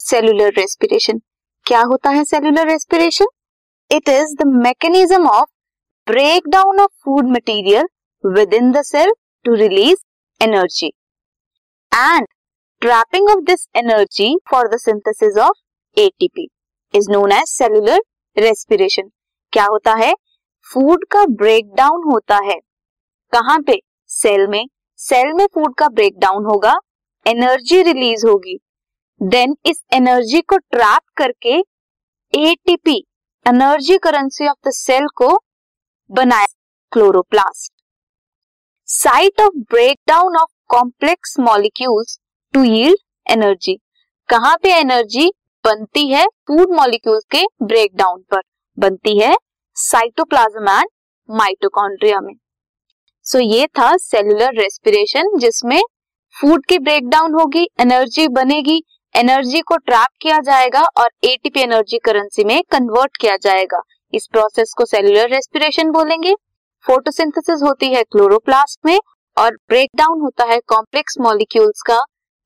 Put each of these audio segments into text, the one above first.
Cellular respiration क्या होता है cellular respiration it is the mechanism of break down of food material within the cell to release energy and trapping of this energy for the synthesis of ATP is known as cellular respiration क्या होता है? Food का break down होता है। कहाँ पे? Cell में। Cell में फ़ूड का ब्रेक डाउन होगा। एनर्जी रिलीज़ होगी। देन इस एनर्जी को ट्रैप करके ATP energy currency of the cell को बनाया chloroplast site of breakdown of complex molecules to yield energy कहाँ पे एनर्जी बनती है? फ़ूड मॉलिक्यूल्स के ब्रेकडाउन पर बनती है साइटोप्लाज्म एंड माइटोकॉन्ड्रिया में. सो so, ये था सेलुलर रेस्पिरेशन जिसमें फ़ूड की ब्रेकडाउन होगी एनर्जी बनेगी एनर्जी को ट्रैप किया जाएगा और एटीपी एनर्जी करेंसी में कन्वर्ट किया जाएगा। इस प्रोसेस को सेलुलर रेस्पिरेशन बोलेंगे। फोटोसिंथेसिस होती है क्लोरोप्लास्ट में और ब्रेकडाउन होता है कॉम्प्लेक्स मॉलिक्यूल्स का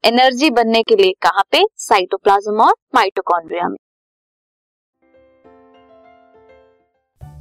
एनर्जी बनने के लिए, कहाँ पे? साइटोप्लाज्म और माइटोकॉन्ड्रिया में।